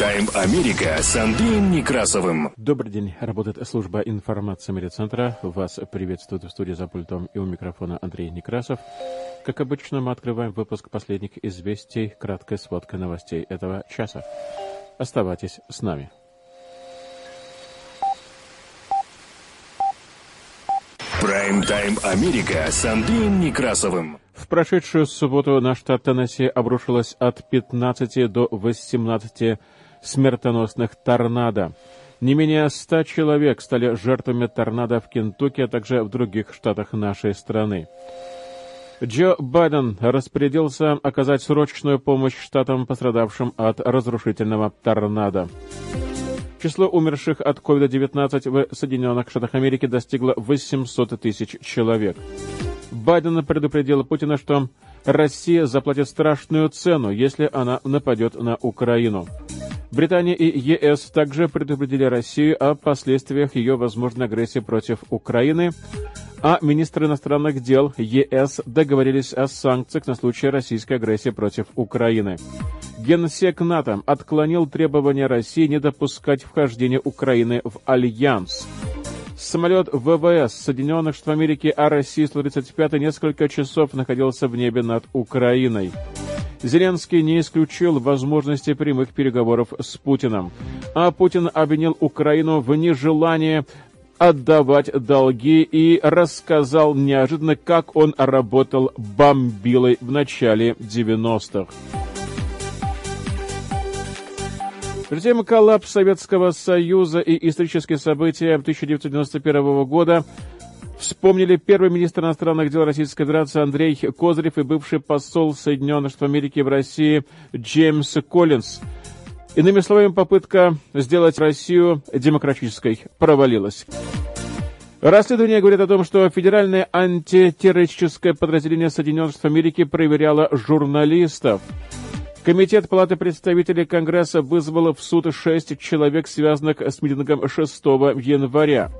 Прайм-тайм Америка с Андреем Некрасовым. Добрый день. Работает служба информации медиацентра. Вас приветствует в студии за пультом и у микрофона Андрей Некрасов. Как обычно, мы открываем выпуск последних известий, краткой сводкой новостей этого часа. Оставайтесь с нами. Прайм-тайм Америка с Андреем Некрасовым. В прошедшую субботу на штат Теннесси обрушилось от 15 до 18 смертоносных торнадо. Не менее 100 человек стали жертвами торнадо в Кентукки, а также в других штатах нашей страны. Джо Байден распорядился оказать срочную помощь штатам, пострадавшим от разрушительного торнадо. Число умерших от COVID-19 в Соединенных Штатах Америки достигло 800 тысяч человек. Байден предупредил Путина, что Россия заплатит страшную цену, если она нападет на Украину. Британия и ЕС также предупредили Россию о последствиях ее возможной агрессии против Украины, а министры иностранных дел ЕС договорились о санкциях на случай российской агрессии против Украины. Генсек НАТО отклонил требования России не допускать вхождения Украины в Альянс. Самолет ВВС Соединенных Штатов Америки RC-135 несколько часов находился в небе над Украиной. Зеленский не исключил возможности прямых переговоров с Путиным, а Путин обвинил Украину в нежелании отдавать долги и рассказал неожиданно, как он работал бомбилой в начале 90-х. Затем коллапс Советского Союза и исторические события 1991 года вспомнили первый министр иностранных дел Российской Федерации Андрей Козырев и бывший посол Соединенных Штатов Америки в России Джеймс Коллинз. Иными словами, попытка сделать Россию демократической провалилась. Расследование говорит о том, что федеральное антитеррористическое подразделение Соединенных Штатов Америки проверяло журналистов. Комитет Палаты представителей Конгресса вызвал в суд шесть человек, связанных с митингом 6 января.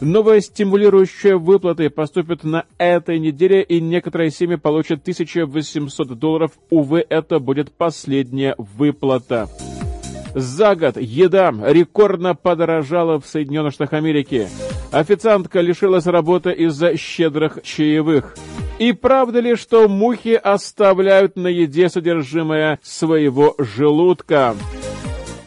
Новые стимулирующие выплаты поступят на этой неделе, и некоторые семьи получат 1800 долларов. Увы, это будет последняя выплата. За год еда рекордно подорожала в Соединенных Штатах Америки. Официантка лишилась работы из-за щедрых чаевых. И правда ли, что мухи оставляют на еде содержимое своего желудка?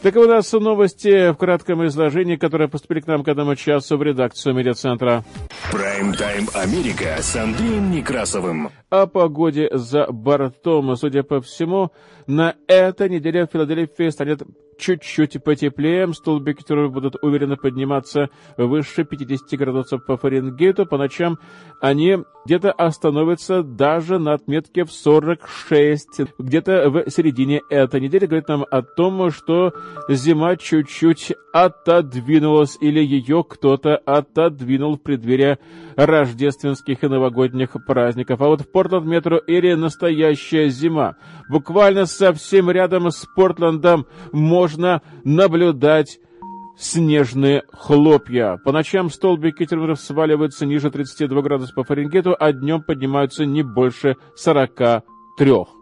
Таковы у нас новости в кратком изложении, которые поступили к нам к этому часу в редакцию медиацентра. Прайм-тайм Америка с Андреем Некрасовым. О погоде за бортом. Судя по всему, на этой неделе в Филадельфии станет чуть-чуть потеплее. Столбики которые будут уверенно подниматься выше 50 градусов по Фаренгейту. По ночам они где-то остановятся даже на отметке в 46. Где-то в середине этой недели говорит нам о том, что зима чуть-чуть отодвинулась или ее кто-то отодвинул в преддверии рождественских и новогодних праздников. А вот в Портленд-метро Эри настоящая зима. Буквально совсем рядом с Портландом можно наблюдать снежные хлопья. По ночам столбики термометров сваливаются ниже 32 градусов по Фаренгейту, а днем поднимаются не больше 43.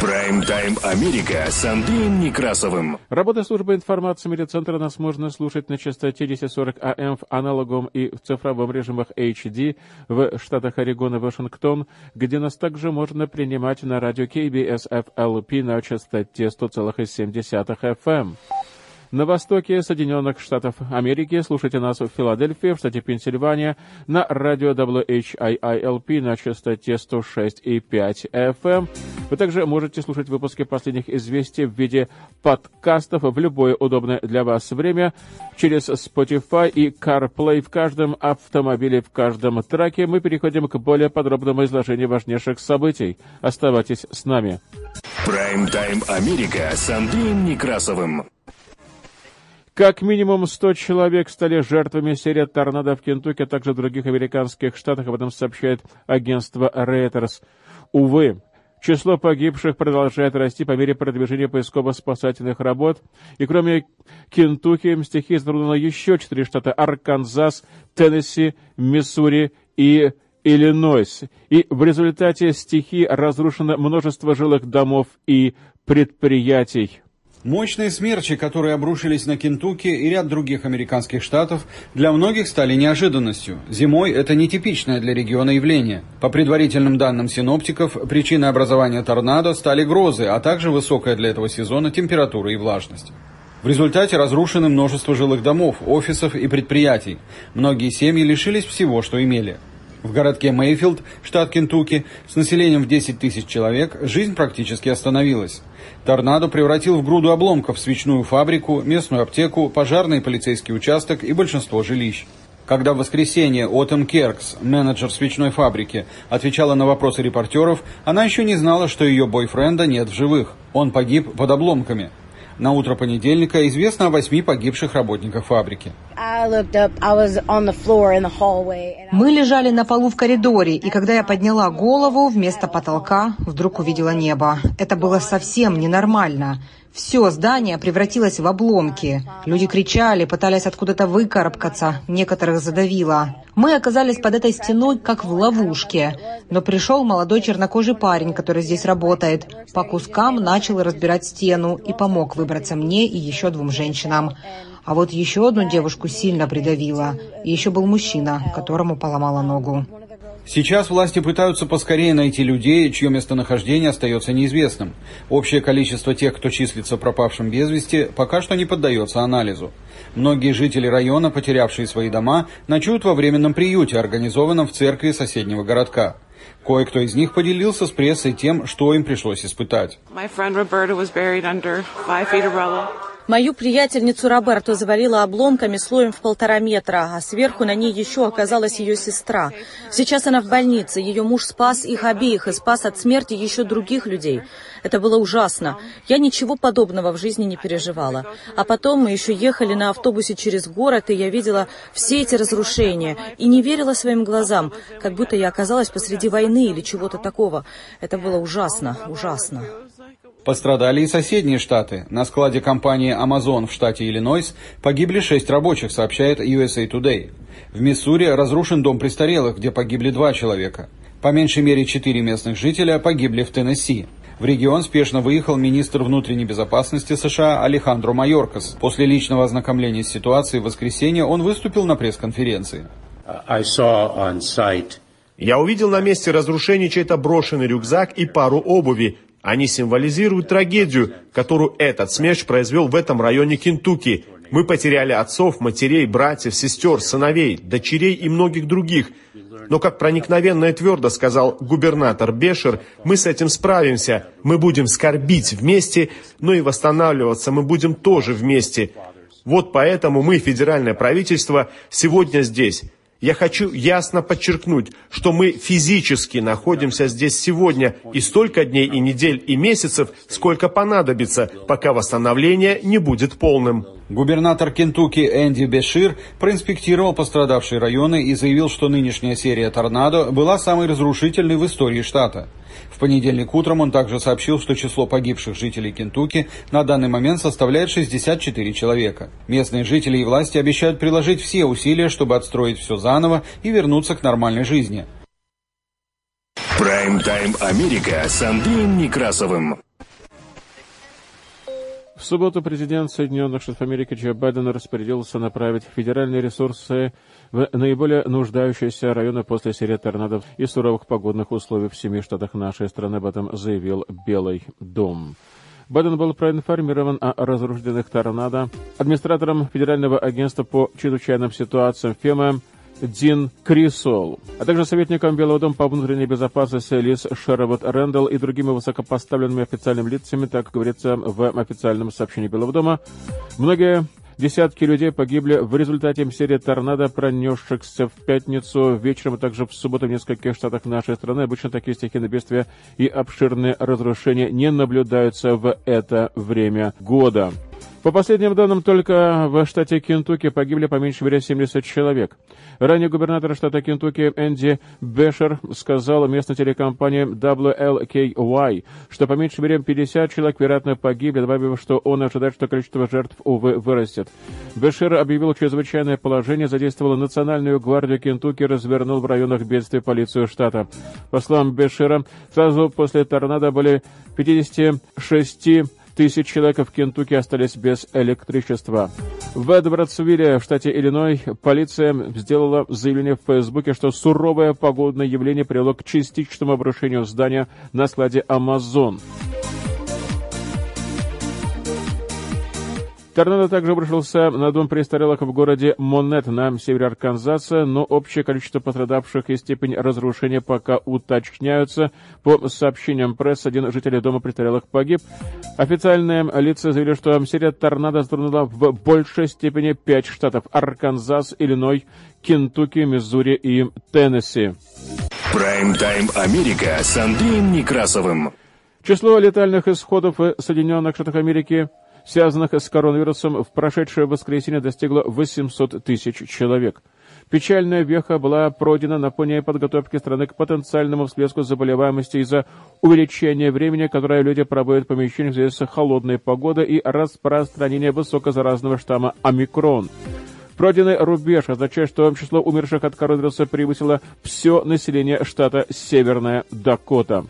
Прайм-тайм Америка с Андреем Некрасовым. Работа службы информации медиацентра нас можно слушать на частоте 1040 АМ в аналоговом и в цифровом режимах HD в штатах Орегон и Вашингтон, где нас также можно принимать на радио KBS FLP на частоте 100,7 FM. На востоке Соединенных Штатов Америки слушайте нас в Филадельфии, в штате Пенсильвания, на радио WHIILP на частоте 106,5 FM. Вы также можете слушать выпуски последних известий в виде подкастов в любое удобное для вас время через Spotify и CarPlay в каждом автомобиле, в каждом траке. Мы переходим к более подробному изложению важнейших событий. Оставайтесь с нами. Прайм-тайм Америка с Андреем Некрасовым. Как минимум 100 человек стали жертвами серии торнадо в Кентукки, а также в других американских штатах, об этом сообщает агентство Reuters. Увы, Число погибших продолжает расти по мере продвижения поисково-спасательных работ. И кроме Кентукки, стихия затронула еще четыре штата – Арканзас, Теннесси, Миссури и Иллинойс. И в результате стихии разрушено множество жилых домов и предприятий. Мощные смерчи, которые обрушились на Кентукки и ряд других американских штатов, для многих стали неожиданностью. Зимой это нетипичное для региона явление. По предварительным данным синоптиков, причиной образования торнадо стали грозы, а также высокая для этого сезона температура и влажность. В результате разрушены множество жилых домов, офисов и предприятий. Многие семьи лишились всего, что имели. В городке Мейфилд, штат Кентукки, с населением в 10 тысяч человек, жизнь практически остановилась. Торнадо превратил в груду обломков свечную фабрику, местную аптеку, пожарный и полицейский участок и большинство жилищ. Когда в воскресенье Отем Керкс, менеджер свечной фабрики, отвечала на вопросы репортеров, она еще не знала, что ее бойфренда нет в живых. Он погиб под обломками. На утро понедельника известно о восьми погибших работниках фабрики. Мы лежали на полу в коридоре, и когда я подняла голову, вместо потолка вдруг увидела небо. Это было совсем ненормально. Все здание превратилось в обломки. Люди кричали, пытались откуда-то выкарабкаться, некоторых задавило. Мы оказались под этой стеной, как в ловушке. Но пришел молодой чернокожий парень, который здесь работает. По кускам начал разбирать стену и помог выбраться мне и еще двум женщинам. А вот еще одну девушку сильно придавило. И еще был мужчина, которому поломала ногу. Сейчас власти пытаются поскорее найти людей, чье местонахождение остается неизвестным. Общее количество тех, кто числится пропавшим без вести, пока что не поддается анализу. Многие жители района, потерявшие свои дома, ночуют во временном приюте, организованном в церкви соседнего городка. Кое-кто из них поделился с прессой тем, что им пришлось испытать. Мою приятельницу Роберту завалила обломками слоем в полтора метра, а сверху на ней еще оказалась ее сестра. Сейчас она в больнице. Ее муж спас их обеих и спас от смерти еще других людей. Это было ужасно. Я ничего подобного в жизни не переживала. А потом мы еще ехали на автобусе через город, и я видела все эти разрушения и не верила своим глазам, как будто я оказалась посреди войны или чего-то такого. Это было ужасно, ужасно. Пострадали и соседние штаты. На складе компании Amazon в штате Иллинойс погибли шесть рабочих, сообщает USA Today. В Миссури разрушен дом престарелых, где погибли два человека. По меньшей мере четыре местных жителя погибли в Теннесси. В регион спешно выехал министр внутренней безопасности США Алехандро Майоркас. После личного ознакомления с ситуацией в воскресенье он выступил на пресс-конференции. Я увидел на месте разрушения чей-то брошенный рюкзак и пару обуви. Они символизируют трагедию, которую этот смерч произвел в этом районе Кентукки. Мы потеряли отцов, матерей, братьев, сестер, сыновей, дочерей и многих других. Но, как проникновенно и твердо сказал губернатор Бешер, мы с этим справимся. Мы будем скорбить вместе, но и восстанавливаться мы будем тоже вместе. Вот поэтому мы, федеральное правительство, сегодня здесь. Я хочу ясно подчеркнуть, что мы физически находимся здесь сегодня и столько дней и недель и месяцев, сколько понадобится, пока восстановление не будет полным. Губернатор Кентукки Энди Бешир проинспектировал пострадавшие районы и заявил, что нынешняя серия торнадо была самой разрушительной в истории штата. В понедельник утром он также сообщил, что число погибших жителей Кентукки на данный момент составляет 64 человека. Местные жители и власти обещают приложить все усилия, чтобы отстроить все заново и вернуться к нормальной жизни. Прайм-тайм Америка с Андреем Некрасовым. В субботу президент Соединенных Штатов Америки Джо Байден распорядился направить федеральные ресурсы в наиболее нуждающиеся районы после серии торнадов и суровых погодных условий в семи штатах нашей страны. Об этом заявил Белый дом. Байден был проинформирован о разрушенных торнадо администратором Федерального агентства по чрезвычайным ситуациям ФЕМА Дин Крисол, а также советником Белого дома по внутренней безопасности Лиз Шервуд Рэндалл и другими высокопоставленными официальными лицами, так говорится в официальном сообщении Белого дома. Многие Десятки людей погибли в результате серии торнадо, пронесшихся в пятницу вечером, а также в субботу в нескольких штатах нашей страны. Обычно такие стихийные бедствия и обширные разрушения не наблюдаются в это время года. По последним данным, только в штате Кентукки погибли по меньшей мере 70 человек. Ранее губернатор штата Кентукки Энди Бешер сказал местной телекомпании WLKY, что по меньшей мере 50 человек, вероятно, погибли, добавив, что он ожидает, что количество жертв, увы, вырастет. Бешер объявил чрезвычайное положение, задействовал Национальную гвардию Кентукки, развернул в районах бедствия полицию штата. По словам Бешера, сразу после торнадо были 56 тысяч человек в Кентукки остались без электричества. В Эдвардсвилле, в штате Иллиной, полиция сделала заявление в Фейсбуке, что суровое погодное явление привело к частичному обрушению здания на складе «Амазон». Торнадо также обрушился на дом престарелых в городе Монет на севере Арканзаса, но общее количество пострадавших и степень разрушения пока уточняются. По сообщениям пресс, один житель дома престарелых погиб. Официальные лица заявили, что серия торнадо затронула в большей степени пять штатов – Арканзас, Иллиной, Кентукки, Миссури и Теннесси. Прайм-тайм Америка с Андреем Некрасовым. Число летальных исходов в Соединенных Штатах Америки – связанных с коронавирусом, в прошедшее воскресенье достигло 800 тысяч человек. Печальная веха была пройдена на фоне подготовки страны к потенциальному всплеску заболеваемости из-за увеличения времени, которое люди проводят в помещениях в связи с холодной погодой и распространения высокозаразного штамма омикрон. Пройденный рубеж означает, что число умерших от коронавируса превысило все население штата Северная Дакота.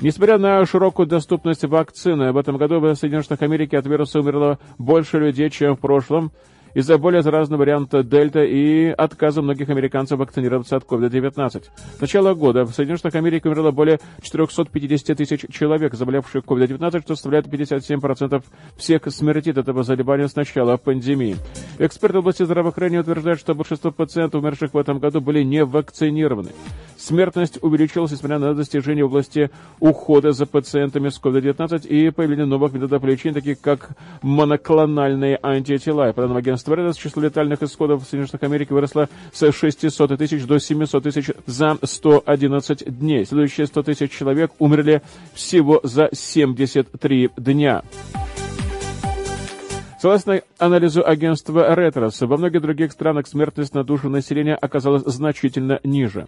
Несмотря на широкую доступность вакцины, в этом году в Соединенных Штатах Америки от вируса умерло больше людей, чем в прошлом из-за более заразного варианта Дельта и отказа многих американцев вакцинироваться от COVID-19. С начала года в Соединенных Штатах Америки умерло более 450 тысяч человек, заболевших COVID-19, что составляет 57% всех смертей от этого заболевания с начала пандемии. Эксперты в области здравоохранения утверждают, что большинство пациентов, умерших в этом году, были не вакцинированы. Смертность увеличилась, несмотря на достижения в области ухода за пациентами с COVID-19 и появление новых методов лечения, таких как моноклональные антитела. По данным агентства Редос, число летальных исходов в Соединенных Америки выросло с 600 тысяч до 700 тысяч за 111 дней. Следующие 100 тысяч человек умерли всего за 73 дня. Согласно анализу агентства Ретрос, во многих других странах смертность на душу населения оказалась значительно ниже.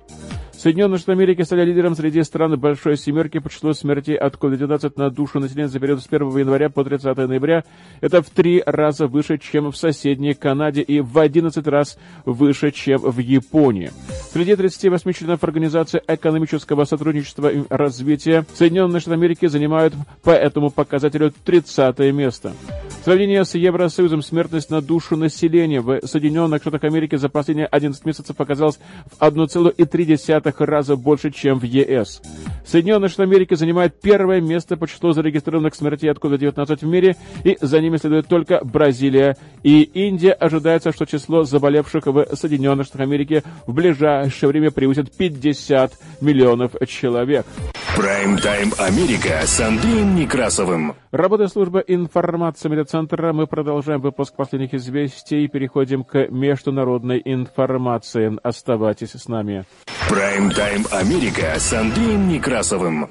Соединенные Штаты Америки стали лидером среди стран Большой Семерки по числу смертей от COVID-19 на душу населения за период с 1 января по 30 ноября. Это в три раза выше, чем в соседней Канаде и в 11 раз выше, чем в Японии. Среди 38 членов Организации экономического сотрудничества и развития Соединенные Штаты Америки занимают по этому показателю 30 место. В сравнении с Евросоюзом смертность на душу населения в Соединенных Штатах Америки за последние 11 месяцев показалась в 1,3 раза больше, чем в ЕС. Соединенные Штаты Америки занимают первое место по числу зарегистрированных смертей от COVID-19 в мире, и за ними следует только Бразилия и Индия. Ожидается, что число заболевших в Соединенных Штатах Америки в ближайшее время превысит 50 миллионов человек. Прайм-тайм Америка с Андреем Некрасовым. Работа службы информации медиацентра. Мы продолжаем выпуск последних известий и переходим к международной информации. Оставайтесь с нами. Прайм-тайм Америка с Андреем Некрасовым.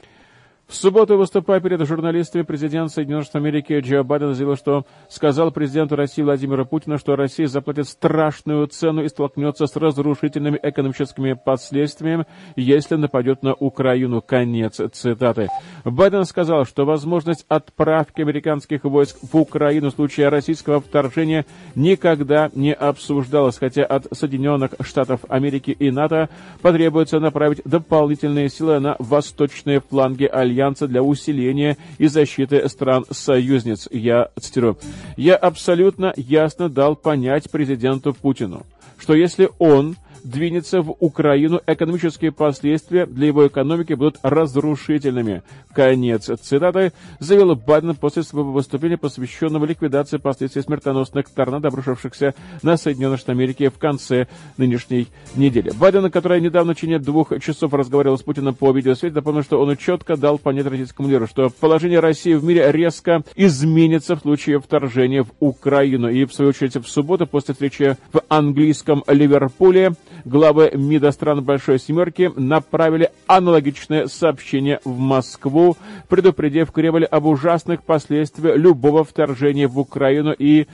В субботу, выступая перед журналистами, президент Соединенных Штатов Америки Джо Байден заявил, что сказал президенту России Владимиру Путину, что Россия заплатит страшную цену и столкнется с разрушительными экономическими последствиями, если нападет на Украину. Конец цитаты. Байден сказал, что возможность отправки американских войск в Украину в случае российского вторжения никогда не обсуждалась, хотя от Соединенных Штатов Америки и НАТО потребуется направить дополнительные силы на восточные фланги Альянса Альянса для усиления и защиты стран-союзниц. Я цитирую. «Я абсолютно ясно дал понять президенту Путину, что если он двинется в Украину, экономические последствия для его экономики будут разрушительными. Конец цитаты заявил Байден после своего выступления, посвященного ликвидации последствий смертоносных торнадо, обрушившихся на Соединенные Штаты Америки в конце нынешней недели. Байден, который недавно в течение двух часов разговаривал с Путиным по видеосвязи, напомнил, что он четко дал понять российскому лидеру, что положение России в мире резко изменится в случае вторжения в Украину. И, в свою очередь, в субботу после встречи в английском Ливерпуле главы МИДа стран Большой Семерки направили аналогичное сообщение в Москву, предупредив Кремль об ужасных последствиях любого вторжения в Украину и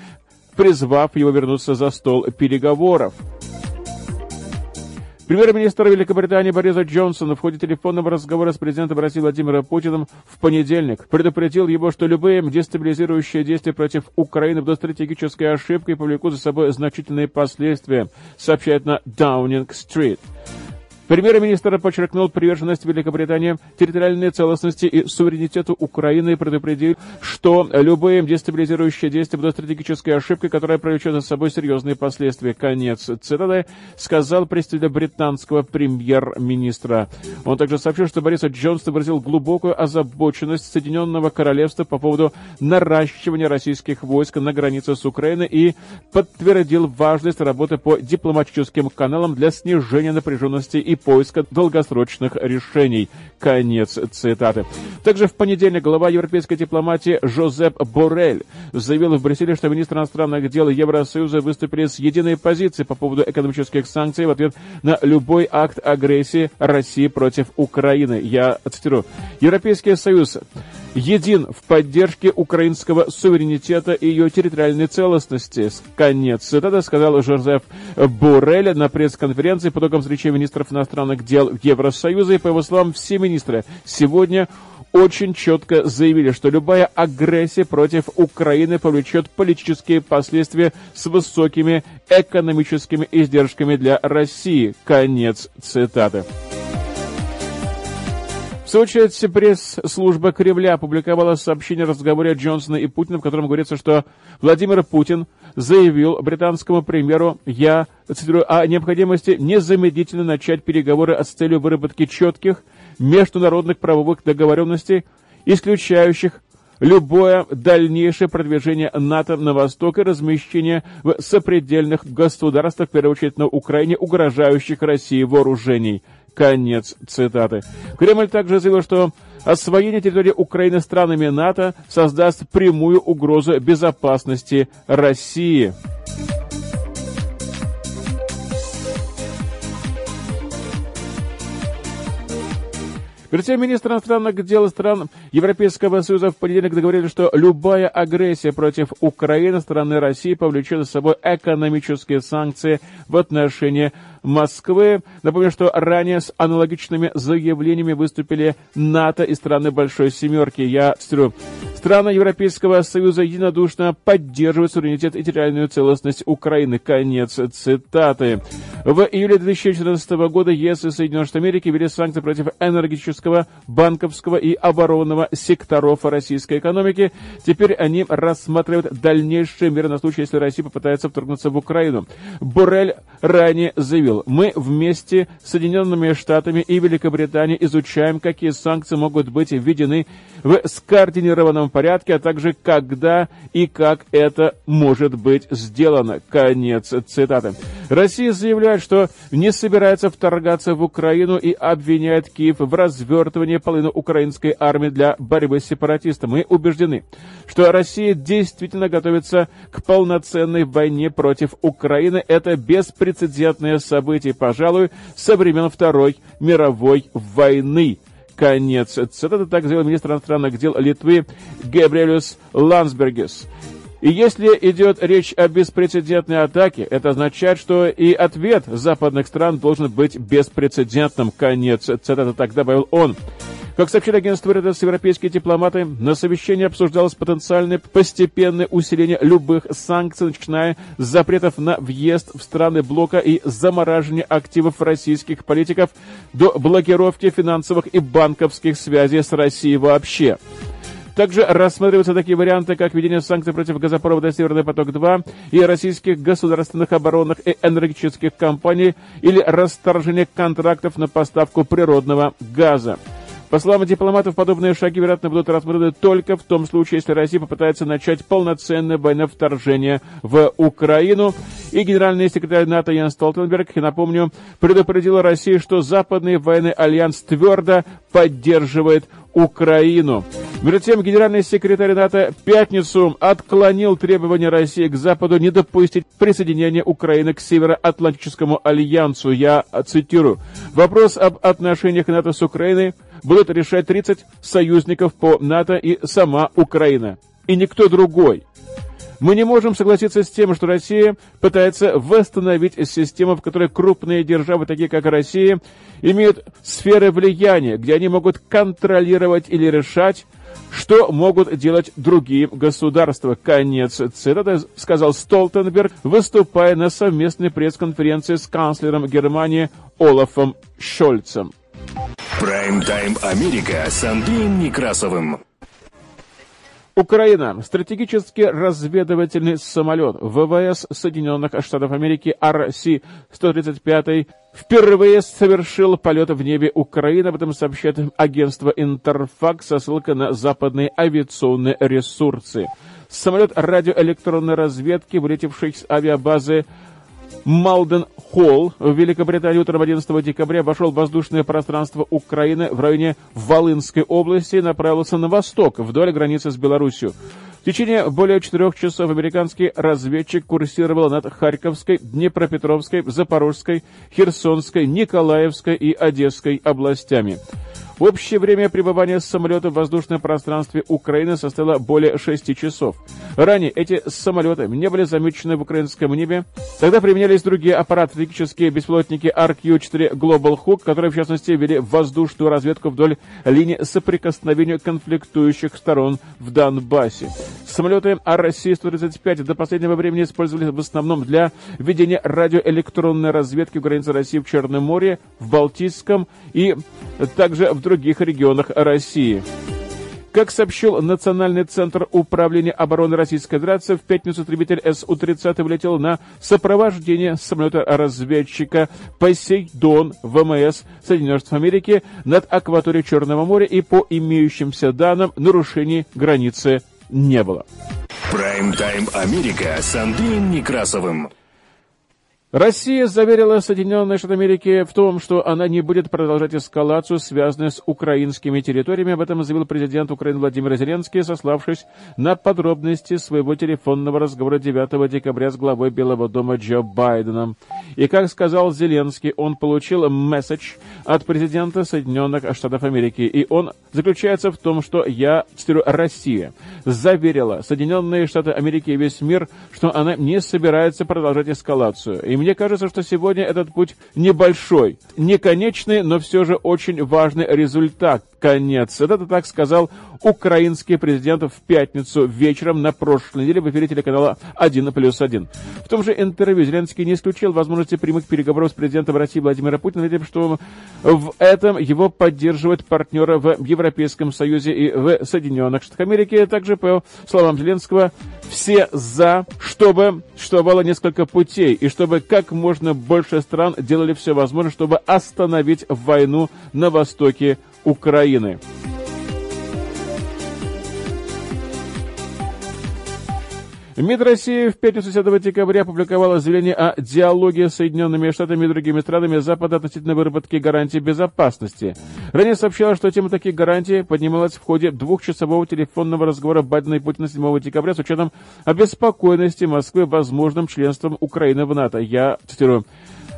призвав его вернуться за стол переговоров. Премьер-министр Великобритании Бориса Джонсона в ходе телефонного разговора с президентом России Владимиром Путиным в понедельник предупредил его, что любые дестабилизирующие действия против Украины будут стратегической ошибкой и повлекут за собой значительные последствия, сообщает на Даунинг-стрит. Премьер-министр подчеркнул приверженность Великобритании территориальной целостности и суверенитету Украины и предупредил, что любые дестабилизирующие действия будут стратегической ошибкой, которая привлечет за собой серьезные последствия. Конец цитаты сказал представитель британского премьер-министра. Он также сообщил, что Борис Джонсон выразил глубокую озабоченность Соединенного Королевства по поводу наращивания российских войск на границе с Украиной и подтвердил важность работы по дипломатическим каналам для снижения напряженности и поиска долгосрочных решений. Конец цитаты. Также в понедельник глава европейской дипломатии Жозеп Борель заявил в Брюсселе, что министр иностранных дел Евросоюза выступили с единой позицией по поводу экономических санкций в ответ на любой акт агрессии России против Украины. Я цитирую. Европейский Союз един в поддержке украинского суверенитета и ее территориальной целостности. Конец цитаты сказал Жозеф Бурель на пресс-конференции по итогам встречи министров иностранных дел Евросоюза. И, по его словам, все министры сегодня очень четко заявили, что любая агрессия против Украины повлечет политические последствия с высокими экономическими издержками для России. Конец цитаты. Очередь, пресс-служба Кремля опубликовала сообщение о разговоре Джонсона и Путина, в котором говорится, что Владимир Путин заявил британскому премьеру, я цитирую, о необходимости незамедлительно начать переговоры с целью выработки четких международных правовых договоренностей, исключающих любое дальнейшее продвижение НАТО на восток и размещение в сопредельных государствах, в первую очередь на Украине, угрожающих России вооружений. Конец цитаты. Кремль также заявил, что освоение территории Украины странами НАТО создаст прямую угрозу безопасности России. Перед министр иностранных дел стран Европейского Союза в понедельник договорились, что любая агрессия против Украины стороны России повлечет за собой экономические санкции в отношении Москвы. Напомню, что ранее с аналогичными заявлениями выступили НАТО и страны Большой Семерки. Я цитирую. Страны Европейского Союза единодушно поддерживают суверенитет и территориальную целостность Украины. Конец цитаты. В июле 2014 года ЕС и Соединенные Штаты Америки ввели санкции против энергетического, банковского и оборонного секторов российской экономики. Теперь они рассматривают дальнейшие меры на случай, если Россия попытается вторгнуться в Украину. Борель ранее заявил, мы вместе с Соединенными Штатами и Великобританией изучаем, какие санкции могут быть введены в скоординированном порядке, а также когда и как это может быть сделано. Конец цитаты. Россия заявляет, что не собирается вторгаться в Украину и обвиняет Киев в развертывании половины украинской армии для борьбы с сепаратистами. Мы убеждены, что Россия действительно готовится к полноценной войне против Украины. Это беспрецедентное событие, пожалуй, со времен Второй мировой войны. Конец цитаты, так заявил министр иностранных дел Литвы Габриэлюс Лансбергес. И если идет речь о беспрецедентной атаке, это означает, что и ответ западных стран должен быть беспрецедентным. Конец цитаты, так добавил он. Как сообщили агентство Reuters, европейские дипломаты, на совещании обсуждалось потенциальное постепенное усиление любых санкций, начиная с запретов на въезд в страны блока и замораживания активов российских политиков до блокировки финансовых и банковских связей с Россией вообще. Также рассматриваются такие варианты, как введение санкций против газопровода «Северный поток-2» и российских государственных оборонных и энергетических компаний или расторжение контрактов на поставку природного газа. По словам дипломатов, подобные шаги, вероятно, будут рассмотрены только в том случае, если Россия попытается начать полноценное военное вторжение в Украину. И генеральный секретарь НАТО Ян Столтенберг, я напомню, предупредил Россию, что западный военный альянс твердо поддерживает Украину. Между тем, генеральный секретарь НАТО пятницу отклонил требования России к Западу не допустить присоединения Украины к Североатлантическому альянсу. Я цитирую. Вопрос об отношениях НАТО с Украиной будут решать 30 союзников по НАТО и сама Украина. И никто другой. Мы не можем согласиться с тем, что Россия пытается восстановить систему, в которой крупные державы, такие как Россия, имеют сферы влияния, где они могут контролировать или решать, что могут делать другие государства. Конец цитаты, сказал Столтенберг, выступая на совместной пресс-конференции с канцлером Германии Олафом Шольцем. Прайм-тайм Америка с Андреем Некрасовым. Украина. Стратегический разведывательный самолет ВВС Соединенных Штатов Америки RC-135 впервые совершил полет в небе Украины. Об этом сообщает агентство Интерфакс со ссылкой на западные авиационные ресурсы. Самолет радиоэлектронной разведки, вылетевший с авиабазы Малден Холл в Великобритании утром 11 декабря вошел в воздушное пространство Украины в районе Волынской области и направился на восток, вдоль границы с Беларусью. В течение более четырех часов американский разведчик курсировал над Харьковской, Днепропетровской, Запорожской, Херсонской, Николаевской и Одесской областями. Общее время пребывания самолета в воздушном пространстве Украины составило более 6 часов. Ранее эти самолеты не были замечены в украинском небе. Тогда применялись другие аппаратические беспилотники RQ-4 Global Hawk, которые, в частности, вели воздушную разведку вдоль линии соприкосновения конфликтующих сторон в Донбассе. Самолеты RC-135 до последнего времени использовались в основном для ведения радиоэлектронной разведки в границе России в Черном море, в Балтийском и также в других регионах России. Как сообщил Национальный центр управления обороны Российской Федерации, в пятницу истребитель Су-30 влетел на сопровождение самолета-разведчика «Посейдон» ВМС Соединенных Штатов Америки над акваторией Черного моря и по имеющимся данным нарушений границы не было. Прайм-тайм Америка с Андреем Некрасовым. Россия заверила Соединенные Штаты Америки в том, что она не будет продолжать эскалацию, связанную с украинскими территориями. Об этом заявил президент Украины Владимир Зеленский, сославшись на подробности своего телефонного разговора 9 декабря с главой Белого дома Джо Байденом. И, как сказал Зеленский, он получил месседж от президента Соединенных Штатов Америки. И он заключается в том, что я, цитирую, Россия, заверила Соединенные Штаты Америки и весь мир, что она не собирается продолжать эскалацию. И мне кажется, что сегодня этот путь небольшой, не конечный, но все же очень важный результат. Конец. Это так сказал украинский президент в пятницу вечером на прошлой неделе в эфире телеканала 1 плюс 1. В том же интервью Зеленский не исключил возможности прямых переговоров с президентом России Владимиром Путиным, ответив, что в этом его поддерживают партнеры в Европейском Союзе и в Соединенных Штатах Америки. Также, по словам Зеленского, все за, чтобы существовало несколько путей, и чтобы как можно больше стран делали все возможное, чтобы остановить войну на востоке Украины. МИД России в пятницу 10 декабря опубликовала заявление о диалоге с Соединенными Штатами и другими странами Запада относительно выработки гарантий безопасности. Ранее сообщалось, что тема таких гарантий поднималась в ходе двухчасового телефонного разговора Байдена и Путина 7 декабря с учетом обеспокоенности Москвы возможным членством Украины в НАТО. Я цитирую.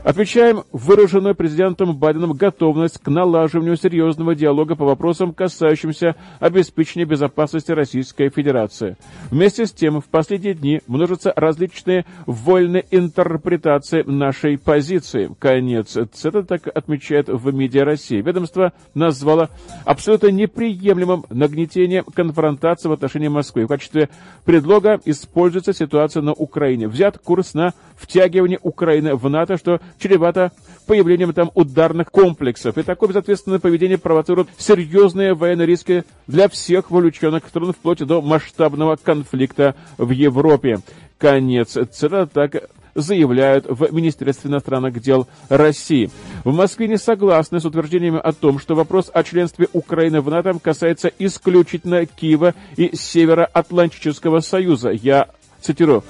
Отмечаем выраженную президентом Байденом готовность к налаживанию серьезного диалога по вопросам, касающимся обеспечения безопасности Российской Федерации. Вместе с тем, в последние дни множатся различные вольные интерпретации нашей позиции. Конец. Это так отмечает в МИДИА России. Ведомство назвало абсолютно неприемлемым нагнетение конфронтации в отношении Москвы. В качестве предлога используется ситуация на Украине. Взят курс на втягивание Украины в НАТО, что чревато появлением там ударных комплексов. И такое безответственное поведение провоцирует серьезные военные риски для всех вовлеченных сторон, вплоть до масштабного конфликта в Европе. Конец цитата так заявляют в Министерстве иностранных дел России. В Москве не согласны с утверждениями о том, что вопрос о членстве Украины в НАТО касается исключительно Киева и Североатлантического союза. Я цитирую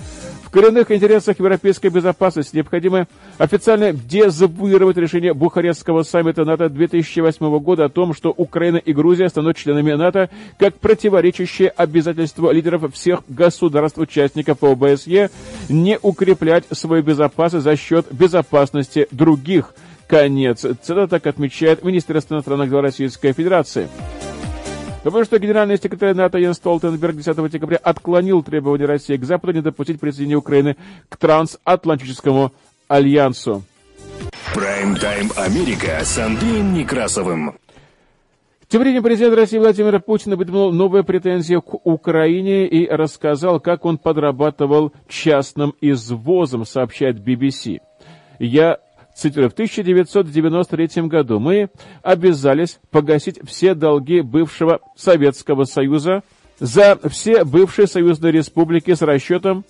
коренных интересах европейской безопасности необходимо официально дезавуировать решение Бухарестского саммита НАТО 2008 года о том, что Украина и Грузия станут членами НАТО как противоречащие обязательству лидеров всех государств-участников ОБСЕ не укреплять свою безопасность за счет безопасности других. Конец цитаты, так отмечает Министерство иностранных дел Российской Федерации. Потому что генеральный секретарь НАТО Йен Столтенберг 10 декабря отклонил требования России к Западу не допустить присоединения Украины к трансатлантическому альянсу. Прайм-тайм Америка с Андреем Некрасовым. Тем временем президент России Владимир Путин выдвинул новые претензии к Украине и рассказал, как он подрабатывал частным извозом, сообщает BBC. Я Цитирую, в 1993 году мы обязались погасить все долги бывшего Советского Союза за все бывшие союзные республики с расчетом,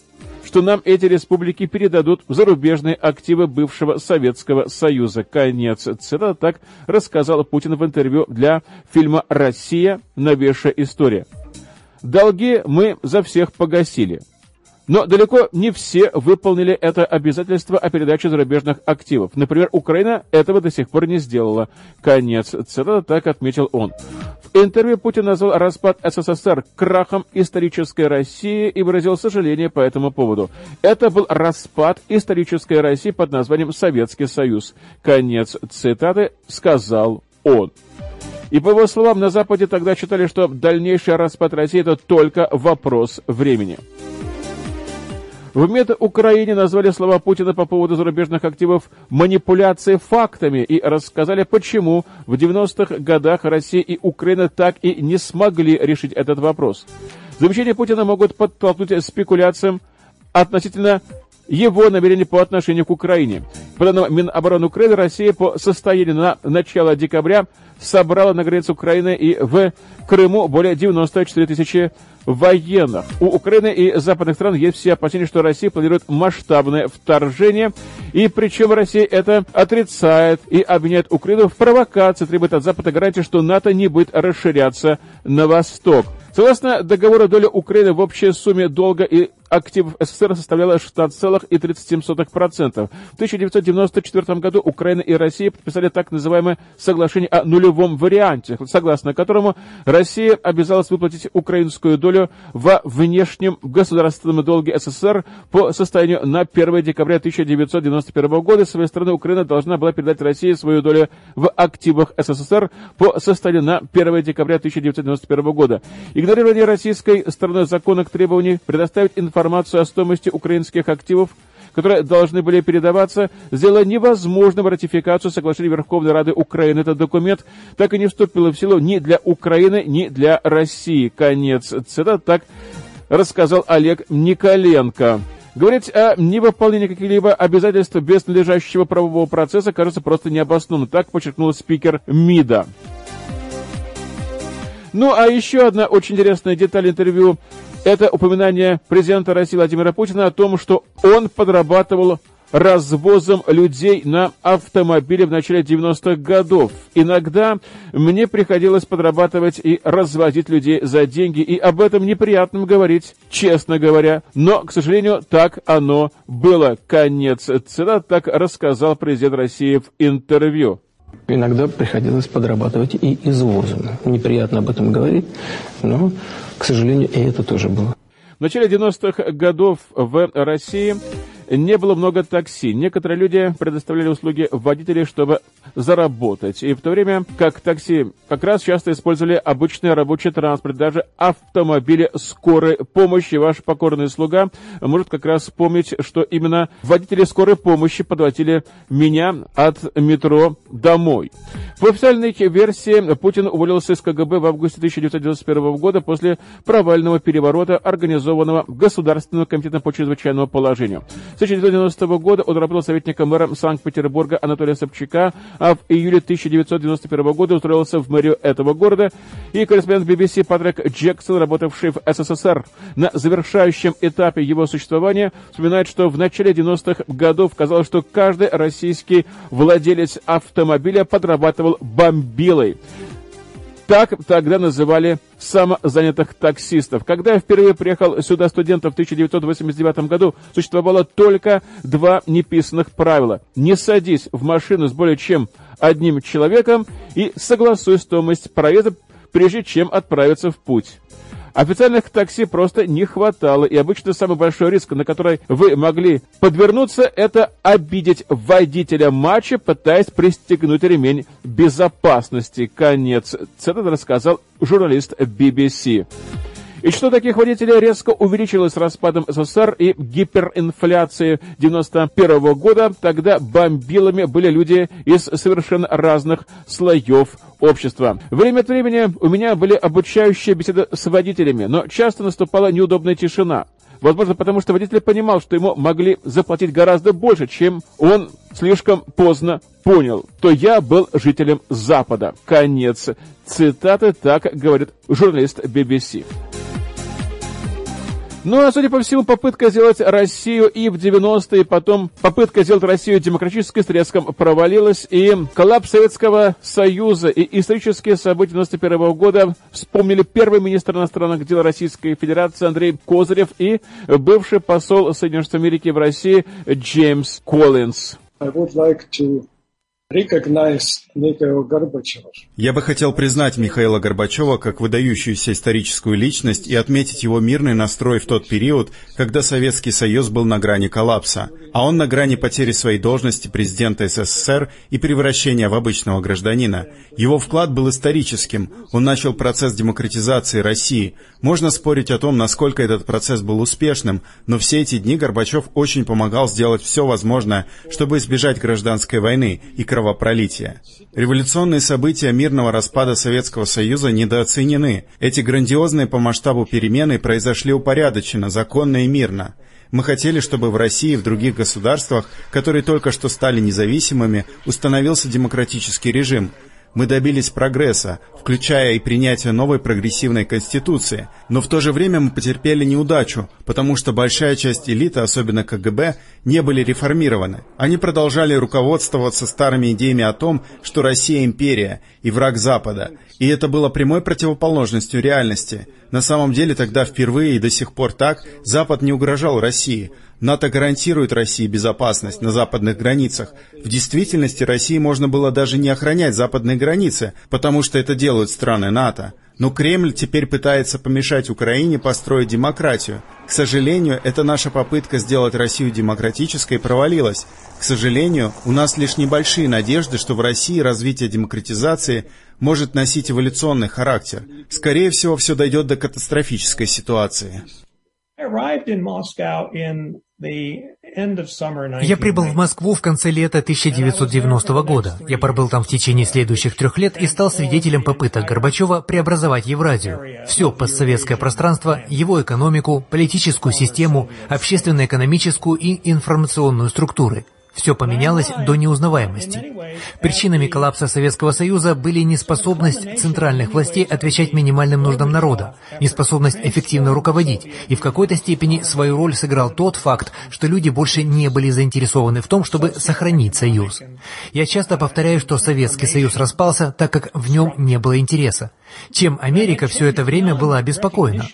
что нам эти республики передадут зарубежные активы бывшего Советского Союза. Конец цитаты. Так рассказал Путин в интервью для фильма «Россия. Новейшая история». Долги мы за всех погасили. Но далеко не все выполнили это обязательство о передаче зарубежных активов. Например, Украина этого до сих пор не сделала. Конец цитата, так отметил он. В интервью Путин назвал распад СССР крахом исторической России и выразил сожаление по этому поводу. Это был распад исторической России под названием Советский Союз. Конец цитаты сказал он. И по его словам, на Западе тогда считали, что дальнейший распад России это только вопрос времени. В Украине назвали слова Путина по поводу зарубежных активов манипуляцией фактами и рассказали, почему в 90-х годах Россия и Украина так и не смогли решить этот вопрос. Замечания Путина могут подтолкнуть спекуляциям относительно его намерений по отношению к Украине. По данным Минобороны Украины, Россия по состоянию на начало декабря собрала на границе Украины и в Крыму более 94 тысячи военных. У Украины и западных стран есть все опасения, что Россия планирует масштабное вторжение, и причем Россия это отрицает и обвиняет Украину в провокации, требует от Запада гарантии, что НАТО не будет расширяться на восток. Согласно договору, доля Украины в общей сумме долга и активов СССР составляла 16,37%. В 1994 году Украина и Россия подписали так называемое соглашение о нулевом варианте, согласно которому Россия обязалась выплатить украинскую долю во внешнем государственном долге СССР по состоянию на 1 декабря 1991 года. С своей стороны, Украина должна была передать России свою долю в активах СССР по состоянию на 1 декабря 1991 года. Игнорирование российской стороны законных требований предоставить информацию информацию о стоимости украинских активов, которые должны были передаваться, сделала невозможным ратификацию соглашения Верховной Рады Украины. Этот документ так и не вступил в силу ни для Украины, ни для России. Конец цитат. Так рассказал Олег Николенко. Говорить о невыполнении каких-либо обязательств без надлежащего правового процесса кажется просто необоснованным. Так подчеркнул спикер МИДа. Ну, а еще одна очень интересная деталь интервью это упоминание президента России Владимира Путина о том, что он подрабатывал развозом людей на автомобиле в начале 90-х годов. Иногда мне приходилось подрабатывать и развозить людей за деньги, и об этом неприятно говорить, честно говоря. Но, к сожалению, так оно было. Конец цитат, так рассказал президент России в интервью. Иногда приходилось подрабатывать и извозом. Неприятно об этом говорить, но к сожалению, и это тоже было. В начале 90-х годов в России не было много такси. Некоторые люди предоставляли услуги водителей, чтобы заработать. И в то время как такси как раз часто использовали обычный рабочий транспорт, даже автомобили скорой помощи. Ваш покорный слуга может как раз помнить, что именно водители скорой помощи подводили меня от метро домой. В официальной версии Путин уволился из КГБ в августе 1991 года после провального переворота, организованного Государственным комитетом по чрезвычайному положению. С 1990 года он работал советником мэра Санкт-Петербурга Анатолия Собчака, а в июле 1991 года устроился в мэрию этого города. И корреспондент BBC Патрик Джексон, работавший в СССР на завершающем этапе его существования, вспоминает, что в начале 90-х годов казалось, что каждый российский владелец автомобиля подрабатывал бомбилой. Так тогда называли самозанятых таксистов. Когда я впервые приехал сюда студентом в 1989 году, существовало только два неписанных правила. Не садись в машину с более чем одним человеком и согласуй стоимость проезда, прежде чем отправиться в путь. Официальных такси просто не хватало, и обычно самый большой риск, на который вы могли подвернуться, это обидеть водителя матча, пытаясь пристегнуть ремень безопасности. Конец. Цитата рассказал журналист BBC. И что таких водителей резко увеличилось с распадом СССР и гиперинфляцией 91 года. Тогда бомбилами были люди из совершенно разных слоев общества. Время от времени у меня были обучающие беседы с водителями, но часто наступала неудобная тишина. Возможно, потому что водитель понимал, что ему могли заплатить гораздо больше, чем он слишком поздно понял, то я был жителем Запада. Конец цитаты, так говорит журналист BBC. Ну, а судя по всему, попытка сделать Россию и в 90-е, потом попытка сделать Россию демократической с треском провалилась, и коллапс Советского Союза и исторические события 91 -го года вспомнили первый министр иностранных дел Российской Федерации Андрей Козырев и бывший посол Соединенных Штатов Америки в России Джеймс Коллинз. I would like to я бы хотел признать Михаила Горбачева как выдающуюся историческую личность и отметить его мирный настрой в тот период, когда Советский Союз был на грани коллапса, а он на грани потери своей должности президента СССР и превращения в обычного гражданина. Его вклад был историческим, он начал процесс демократизации России. Можно спорить о том, насколько этот процесс был успешным, но все эти дни Горбачев очень помогал сделать все возможное, чтобы избежать гражданской войны и кровопролития. Революционные события мирного распада Советского Союза недооценены. Эти грандиозные по масштабу перемены произошли упорядоченно, законно и мирно. Мы хотели, чтобы в России и в других государствах, которые только что стали независимыми, установился демократический режим – мы добились прогресса, включая и принятие новой прогрессивной конституции, но в то же время мы потерпели неудачу, потому что большая часть элиты, особенно КГБ, не были реформированы. Они продолжали руководствоваться старыми идеями о том, что Россия империя и враг Запада, и это было прямой противоположностью реальности. На самом деле тогда впервые и до сих пор так Запад не угрожал России – НАТО гарантирует России безопасность на западных границах. В действительности России можно было даже не охранять западные границы, потому что это делают страны НАТО. Но Кремль теперь пытается помешать Украине построить демократию. К сожалению, эта наша попытка сделать Россию демократической провалилась. К сожалению, у нас лишь небольшие надежды, что в России развитие демократизации может носить эволюционный характер. Скорее всего, все дойдет до катастрофической ситуации. Я прибыл в Москву в конце лета 1990 года. Я пробыл там в течение следующих трех лет и стал свидетелем попыток Горбачева преобразовать Евразию. Все постсоветское пространство, его экономику, политическую систему, общественно-экономическую и информационную структуры. Все поменялось до неузнаваемости. Причинами коллапса Советского Союза были неспособность центральных властей отвечать минимальным нуждам народа, неспособность эффективно руководить, и в какой-то степени свою роль сыграл тот факт, что люди больше не были заинтересованы в том, чтобы сохранить Союз. Я часто повторяю, что Советский Союз распался, так как в нем не было интереса. Чем Америка все это время была обеспокоена?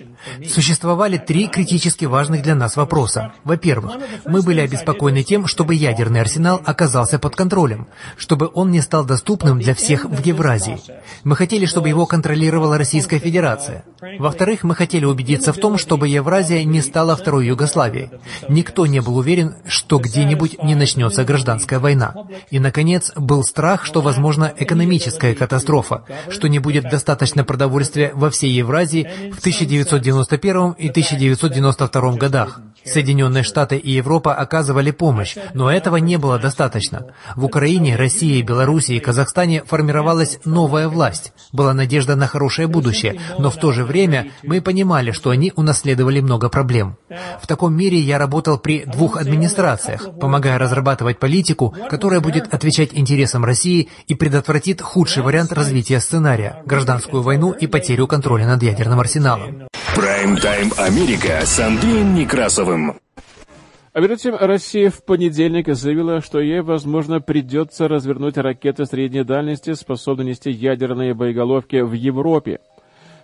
Существовали три критически важных для нас вопроса. Во-первых, мы были обеспокоены тем, чтобы ядерный арсенал оказался под контролем, чтобы он не стал доступным для всех в Евразии. Мы хотели, чтобы его контролировала Российская Федерация. Во-вторых, мы хотели убедиться в том, чтобы Евразия не стала второй Югославией. Никто не был уверен, что где-нибудь не начнется гражданская война. И, наконец, был страх, что возможна экономическая катастрофа, что не будет достаточно продовольствия во всей Евразии в 1991 и 1992 годах. Соединенные Штаты и Европа оказывали помощь, но этого не было достаточно. В Украине, России, Белоруссии и Казахстане формировалась новая власть. Была надежда на хорошее будущее, но в то же время мы понимали, что они унаследовали много проблем. В таком мире я работал при двух администрациях, помогая разрабатывать политику, которая будет отвечать интересам России и предотвратит худший вариант развития сценария – гражданскую войну и потерю контроля над ядерным арсеналом. Прайм-тайм Америка с Андреем Некрасовым. А между тем, Россия в понедельник заявила, что ей, возможно, придется развернуть ракеты средней дальности, способные нести ядерные боеголовки в Европе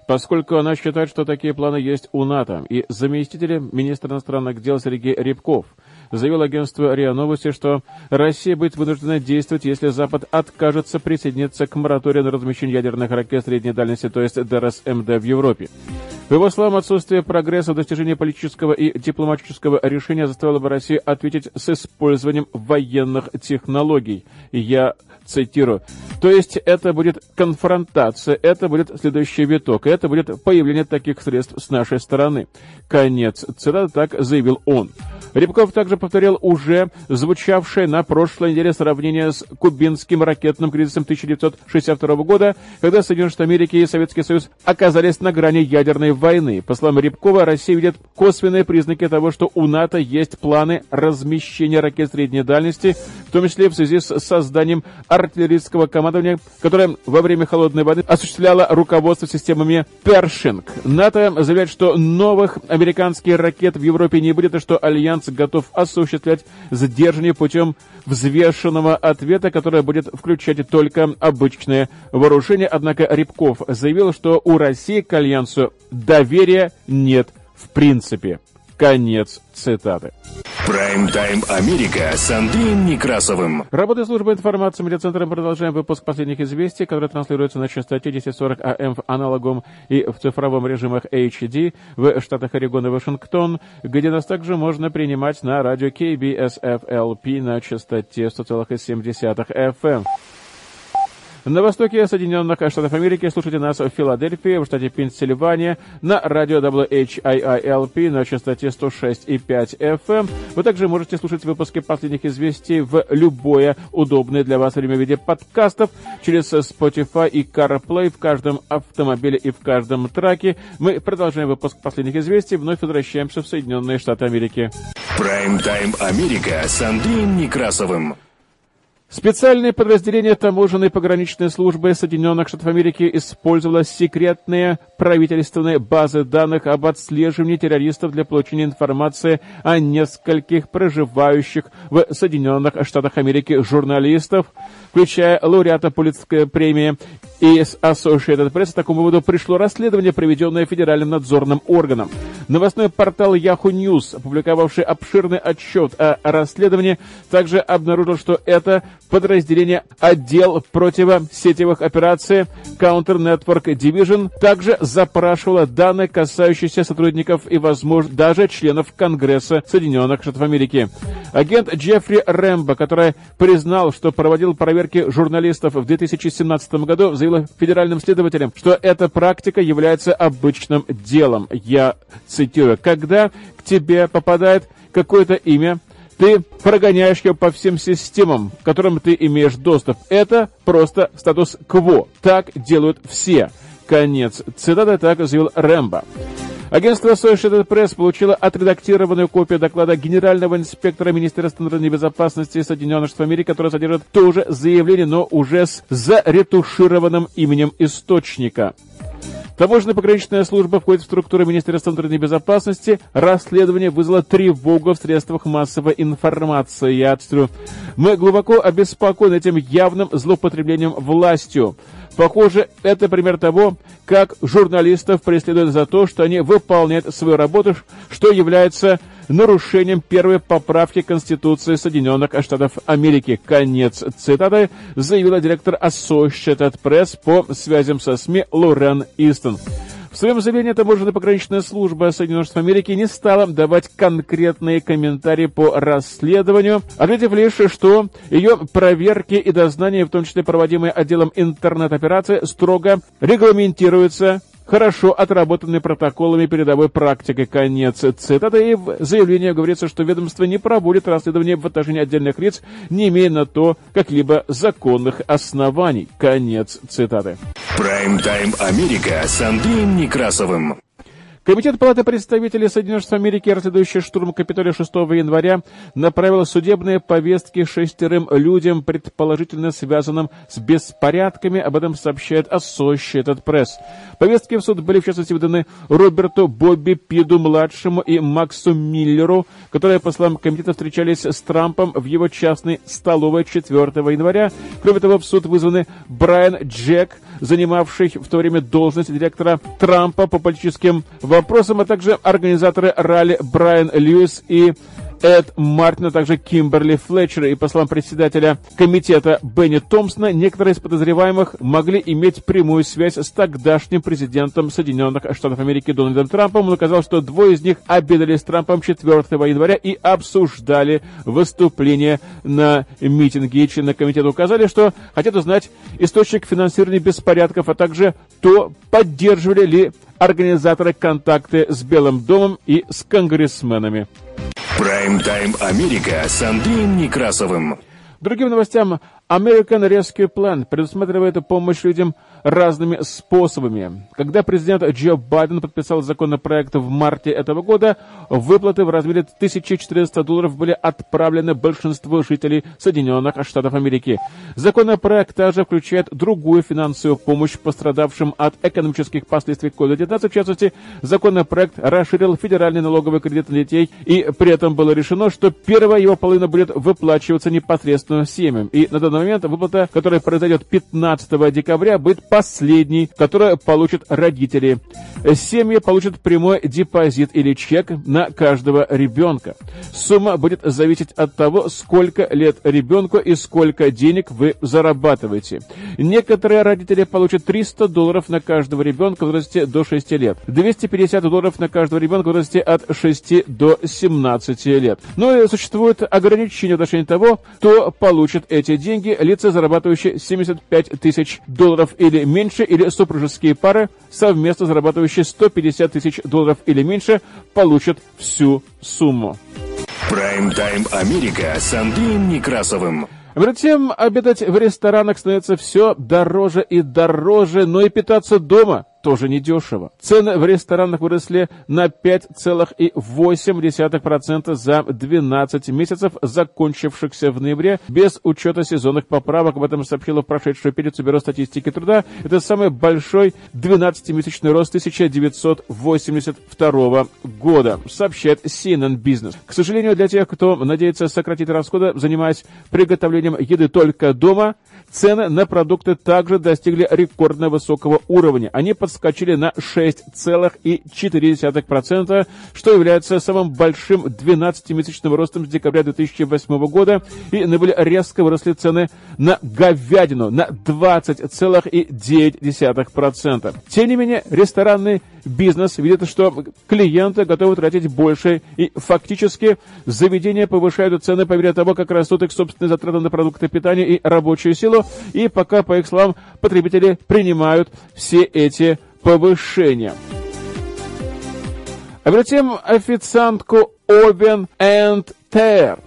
поскольку она считает, что такие планы есть у НАТО. И заместитель министра иностранных дел Сергей Рябков заявил агентству РИА Новости, что Россия будет вынуждена действовать, если Запад откажется присоединиться к мораторию на размещение ядерных ракет средней дальности, то есть ДРСМД в Европе. По его словам, отсутствие прогресса в достижении политического и дипломатического решения заставило бы Россию ответить с использованием военных технологий. Я цитирую. То есть это будет конфронтация, это будет следующий виток, это будет появление таких средств с нашей стороны. Конец цитаты так заявил он. Рябков также повторил уже звучавшее на прошлой неделе сравнение с кубинским ракетным кризисом 1962 года, когда Соединенные Штаты Америки и Советский Союз оказались на грани ядерной войны. По словам Рябкова, Россия видит косвенные признаки того, что у НАТО есть планы размещения ракет средней дальности, в том числе в связи с созданием артиллерийского командования, которое во время Холодной войны осуществляло руководство системами Першинг. НАТО заявляет, что новых американских ракет в Европе не будет, и что Альянс готов осуществлять сдерживание путем взвешенного ответа, которое будет включать только обычное вооружение. Однако Рябков заявил, что у России к Альянсу доверия нет в принципе. Конец цитаты. Прайм-тайм Америка с Андреем Некрасовым. Работает служба информации медиацентра. Продолжаем выпуск последних известий, которые транслируются на частоте 1040 АМ в аналоговом и в цифровом режимах HD в штатах Орегон и Вашингтон, где нас также можно принимать на радио KBSFLP на частоте 100,7 FM. На востоке Соединенных Штатов Америки слушайте нас в Филадельфии, в штате Пенсильвания, на радио WHIILP на частоте 106,5 FM. Вы также можете слушать выпуски последних известий в любое удобное для вас время в виде подкастов через Spotify и CarPlay в каждом автомобиле и в каждом траке. Мы продолжаем выпуск последних известий, вновь возвращаемся в Соединенные Штаты Америки. Прайм-тайм Америка с Андреем Некрасовым. Специальное подразделение таможенной пограничной службы Соединенных Штатов Америки использовало секретные правительственные базы данных об отслеживании террористов для получения информации о нескольких проживающих в Соединенных Штатах Америки журналистов, включая лауреата Пулитской премии и с Associated Press. К такому выводу пришло расследование, проведенное федеральным надзорным органом. Новостной портал Yahoo News, опубликовавший обширный отчет о расследовании, также обнаружил, что это подразделение отдел противосетевых операций Counter Network Division также запрашивало данные, касающиеся сотрудников и, возможно, даже членов Конгресса Соединенных Штатов Америки. Агент Джеффри Рэмбо, который признал, что проводил проверки журналистов в 2017 году, заявил федеральным следователям, что эта практика является обычным делом. Я цитирую. Когда к тебе попадает какое-то имя, ты прогоняешь его по всем системам, к которым ты имеешь доступ. Это просто статус-кво. Так делают все. Конец. Цитата так заявил Рэмбо. Агентство Associated Press получило отредактированную копию доклада Генерального инспектора Министерства внутренней безопасности Соединенных Штатов Америки, которая содержит то же заявление, но уже с заретушированным именем источника. Таможенная пограничная служба входит в структуру Министерства внутренней безопасности. Расследование вызвало тревогу в средствах массовой информации. Я отстрю. Мы глубоко обеспокоены этим явным злоупотреблением властью. Похоже, это пример того, как журналистов преследуют за то, что они выполняют свою работу, что является нарушением первой поправки Конституции Соединенных Штатов Америки. Конец цитаты заявила директор Associated Press по связям со СМИ Лорен Истон. В своем заявлении таможенная пограничная служба Соединенных Штатов Америки не стала давать конкретные комментарии по расследованию, ответив лишь, что ее проверки и дознания, в том числе проводимые отделом интернет-операции, строго регламентируются хорошо отработанными протоколами передовой практикой. Конец цитаты. И в заявлении говорится, что ведомство не проводит расследование в отношении отдельных лиц, не имея на то каких-либо законных оснований. Конец цитаты. Прайм-тайм Америка с Андреем Некрасовым. Комитет Палаты представителей Соединенных Штатов Америки, расследующий штурм Капитолия 6 января, направил судебные повестки шестерым людям, предположительно связанным с беспорядками. Об этом сообщает Associated Press. Повестки в суд были, в частности, выданы Роберту Бобби Пиду-младшему и Максу Миллеру, которые, по словам комитета, встречались с Трампом в его частной столовой 4 января. Кроме того, в суд вызваны Брайан Джек, занимавший в то время должность директора Трампа по политическим вопросам, а также организаторы ралли Брайан Льюис и Эд Мартин, а также Кимберли Флетчер. И по словам председателя комитета Бенни Томпсона, некоторые из подозреваемых могли иметь прямую связь с тогдашним президентом Соединенных Штатов Америки Дональдом Трампом. Он указал, что двое из них обедали с Трампом 4 января и обсуждали выступление на митинге. И члены комитета указали, что хотят узнать источник финансирования беспорядков, а также то, поддерживали ли организаторы контакты с Белым домом и с конгрессменами. Прайм-тайм Америка с Андреем Некрасовым. Другим новостям. American Rescue Plan предусматривает помощь людям разными способами. Когда президент Джо Байден подписал законопроект в марте этого года, выплаты в размере 1400 долларов были отправлены большинству жителей Соединенных Штатов Америки. Законопроект также включает другую финансовую помощь пострадавшим от экономических последствий COVID-19. В частности, законопроект расширил федеральный налоговый кредит на детей, и при этом было решено, что первая его половина будет выплачиваться непосредственно семьям. И на данный момент выплата, которая произойдет 15 декабря, будет последней, которую получат родители. Семьи получат прямой депозит или чек на каждого ребенка. Сумма будет зависеть от того, сколько лет ребенку и сколько денег вы зарабатываете. Некоторые родители получат 300 долларов на каждого ребенка в возрасте до 6 лет, 250 долларов на каждого ребенка в возрасте от 6 до 17 лет. Но и существует ограничение в отношении того, кто получит эти деньги лица, зарабатывающие 75 тысяч долларов или меньше, или супружеские пары, совместно зарабатывающие 150 тысяч долларов или меньше, получат всю сумму. Прайм-тайм Америка с Андреем Некрасовым. Между тем, обедать в ресторанах становится все дороже и дороже, но и питаться дома тоже недешево. Цены в ресторанах выросли на 5,8% за 12 месяцев, закончившихся в ноябре, без учета сезонных поправок. Об этом сообщила в прошедшую пятницу Бюро статистики труда. Это самый большой 12-месячный рост 1982 года, сообщает CNN Business. К сожалению, для тех, кто надеется сократить расходы, занимаясь приготовлением еды только дома, цены на продукты также достигли рекордно высокого уровня. Они подскочили на 6,4%, что является самым большим 12-месячным ростом с декабря 2008 года, и наиболее резко выросли цены на говядину на 20,9%. Тем не менее, ресторанный бизнес видит, что клиенты готовы тратить больше, и фактически заведения повышают цены по мере того, как растут их собственные затраты на продукты питания и рабочую силу, и пока, по их словам, потребители принимают все эти повышения. А официантку Овен энд Тер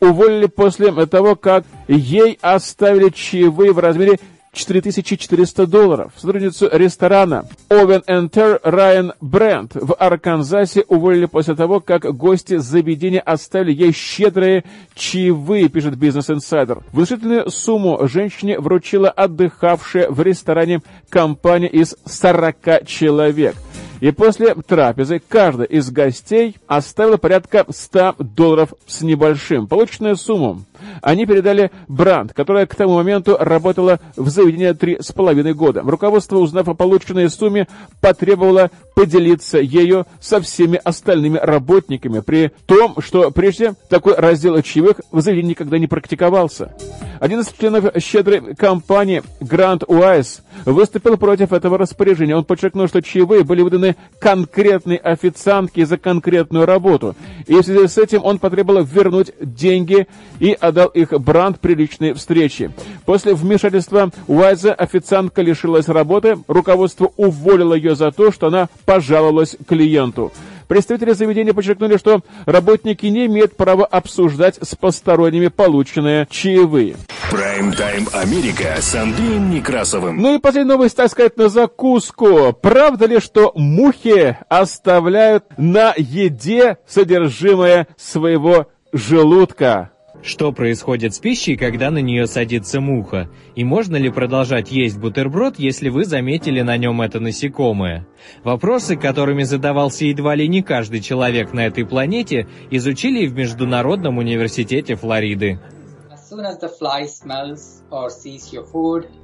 уволили после того, как ей оставили чаевые в размере 4400 долларов. Сотрудницу ресторана Oven Enter Райан Брент в Арканзасе уволили после того, как гости заведения оставили ей щедрые чаевые, пишет Business Insider. Внушительную сумму женщине вручила отдыхавшая в ресторане компания из 40 человек. И после трапезы каждый из гостей оставил порядка 100 долларов с небольшим. Полученную сумму они передали Бранд, которая к тому моменту работала в заведении три с половиной года. Руководство, узнав о полученной сумме, потребовало поделиться ею со всеми остальными работниками, при том, что прежде такой раздел чаевых в заведении никогда не практиковался. Один из членов щедрой компании Грант Уайс выступил против этого распоряжения. Он подчеркнул, что чаевые были выданы конкретной официантке за конкретную работу. И в связи с этим он потребовал вернуть деньги и отдал их Бранд при личной встрече. После вмешательства Уайза официантка лишилась работы, руководство уволило ее за то, что она пожаловалась клиенту. Представители заведения подчеркнули, что работники не имеют права обсуждать с посторонними полученные чаевые. Прайм-тайм Америка с Андреем Некрасовым. Ну и последняя новость, так сказать, на закуску. Правда ли, что мухи оставляют на еде содержимое своего желудка? Что происходит с пищей, когда на нее садится муха? И можно ли продолжать есть бутерброд, если вы заметили на нем это насекомое? Вопросы, которыми задавался едва ли не каждый человек на этой планете, изучили в Международном университете Флориды.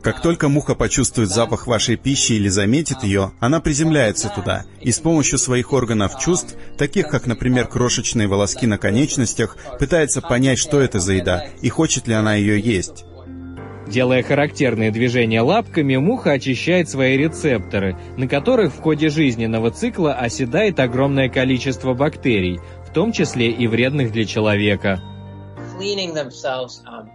Как только муха почувствует запах вашей пищи или заметит ее, она приземляется туда и с помощью своих органов чувств, таких как, например, крошечные волоски на конечностях, пытается понять, что это за еда и хочет ли она ее есть. Делая характерные движения лапками, муха очищает свои рецепторы, на которых в ходе жизненного цикла оседает огромное количество бактерий, в том числе и вредных для человека. Um,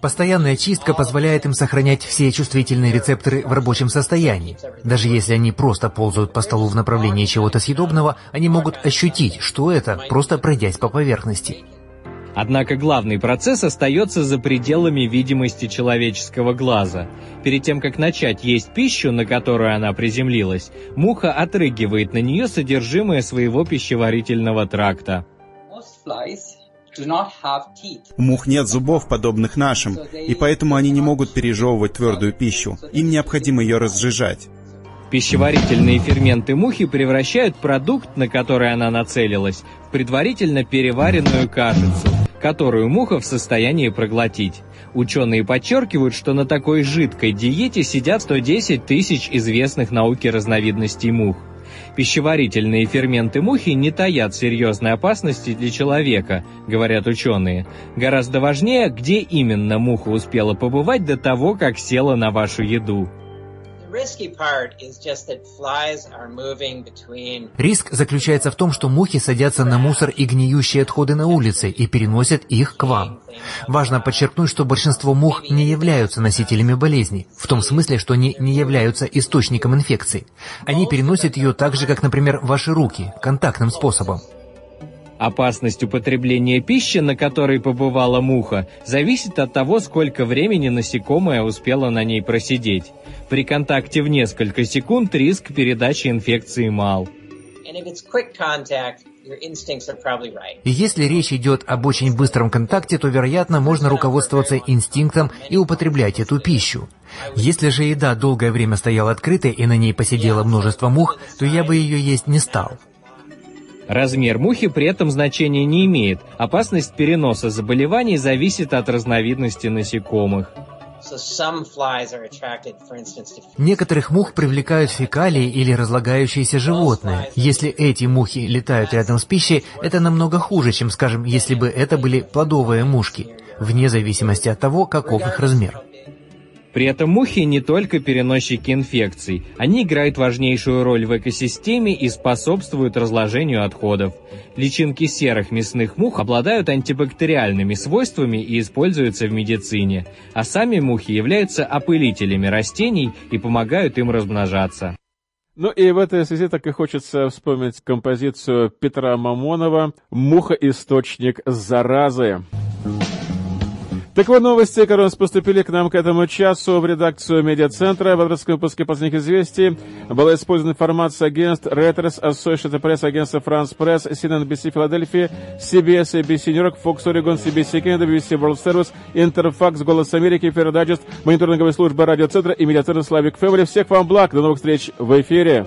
Постоянная чистка позволяет им сохранять все чувствительные рецепторы в рабочем состоянии. Даже если они просто ползают по столу в направлении чего-то съедобного, они могут ощутить, что это, просто пройдясь по поверхности. Однако главный процесс остается за пределами видимости человеческого глаза. Перед тем, как начать есть пищу, на которую она приземлилась, муха отрыгивает на нее содержимое своего пищеварительного тракта. У мух нет зубов, подобных нашим, и поэтому они не могут пережевывать твердую пищу. Им необходимо ее разжижать. Пищеварительные ферменты мухи превращают продукт, на который она нацелилась, в предварительно переваренную кашицу, которую муха в состоянии проглотить. Ученые подчеркивают, что на такой жидкой диете сидят 110 тысяч известных науке разновидностей мух. Пищеварительные ферменты мухи не таят серьезной опасности для человека, говорят ученые. Гораздо важнее, где именно муха успела побывать до того, как села на вашу еду. Риск заключается в том, что мухи садятся на мусор и гниющие отходы на улице и переносят их к вам. Важно подчеркнуть, что большинство мух не являются носителями болезни, в том смысле, что они не являются источником инфекции. Они переносят ее так же, как, например, ваши руки, контактным способом. Опасность употребления пищи, на которой побывала муха, зависит от того, сколько времени насекомое успело на ней просидеть. При контакте в несколько секунд риск передачи инфекции мал. Если речь идет об очень быстром контакте, то, вероятно, можно руководствоваться инстинктом и употреблять эту пищу. Если же еда долгое время стояла открытой и на ней посидело множество мух, то я бы ее есть не стал. Размер мухи при этом значения не имеет. Опасность переноса заболеваний зависит от разновидности насекомых. Некоторых мух привлекают фекалии или разлагающиеся животные. Если эти мухи летают рядом с пищей, это намного хуже, чем, скажем, если бы это были плодовые мушки, вне зависимости от того, каков их размер. При этом мухи не только переносчики инфекций, они играют важнейшую роль в экосистеме и способствуют разложению отходов. Личинки серых мясных мух обладают антибактериальными свойствами и используются в медицине, а сами мухи являются опылителями растений и помогают им размножаться. Ну и в этой связи так и хочется вспомнить композицию Петра Мамонова «Муха-источник заразы». Таковы новости, которые поступили к нам к этому часу в редакцию медиацентра. В авторском выпуске «Последних известий» была использована информация агентств Reuters, Associated Press, агентства France Press, CNBC Филадельфия, CBS, ABC York, Fox Oregon, CBC Canada, BBC World Service, Interfax, Голос Америки, Digest, мониторинговая служба радиоцентра и медиацентра Slavic Family. Всех вам благ, до новых встреч в эфире.